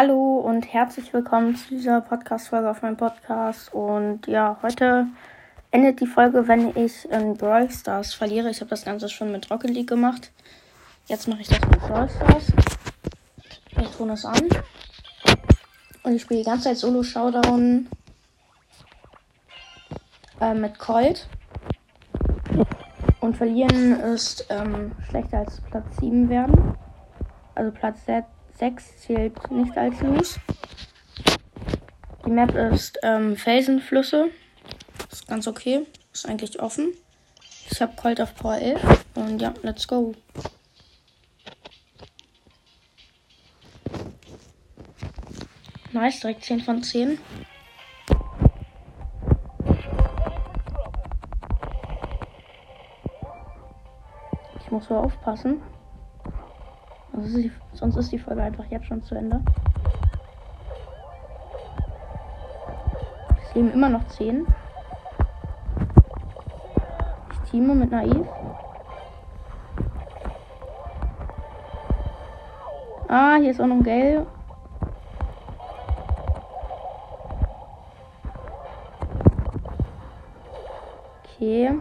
Hallo und herzlich willkommen zu dieser Podcast-Folge auf meinem Podcast. Und ja, heute endet die Folge, wenn ich in Brawl Stars verliere. Ich habe das Ganze schon mit Rocket League gemacht. Jetzt mache ich das mit Brawl Stars. Wir tun es an. Und ich spiele die ganze Zeit Solo Showdown äh, mit Colt. Und verlieren ist ähm, schlechter als Platz 7 werden. Also Platz 6 zählt nicht als Lose. Die Map ist ähm, Felsenflüsse. Ist ganz okay. Ist eigentlich offen. Ich habe Colt auf Power 11. Und ja, let's go. Nice, direkt 10 von 10. Ich muss so aufpassen. Ist die, sonst ist die Folge einfach jetzt schon zu Ende. Es leben immer noch 10. Ich teame mit Naiv. Ah, hier ist auch noch ein Gale. Okay.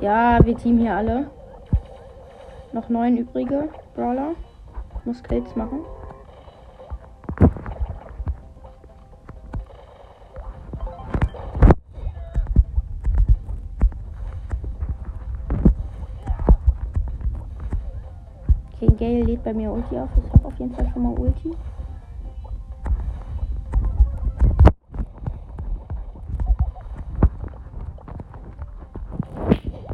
Ja, wir teamen hier alle. Noch neun übrige Brawler. Muss Kills machen. Okay, Gale lädt bei mir Ulti auf. Ich habe auf jeden Fall schon mal Ulti.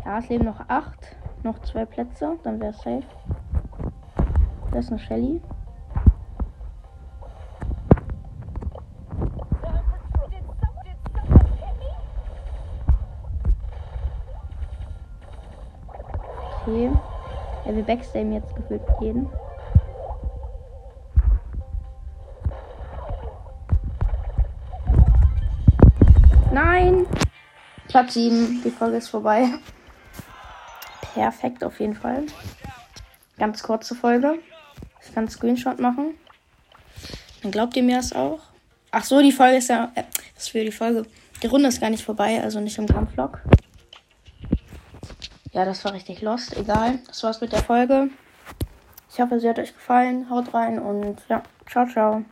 Ja, es leben noch acht. Noch zwei Plätze, dann wäre es safe. Da ist eine Shelly. Okay. Ja, wir backstaben jetzt gefühlt jeden. Nein! Platz 7. Die Folge ist vorbei. Perfekt auf jeden Fall. Ganz kurze Folge. Ich kann einen Screenshot machen. Dann glaubt ihr mir das auch. Ach so, die Folge ist ja. Äh, was für die Folge? Die Runde ist gar nicht vorbei, also nicht im Kampflog. Ja, das war richtig lost. Egal. Das war's mit der Folge. Ich hoffe, sie hat euch gefallen. Haut rein und ja, ciao, ciao.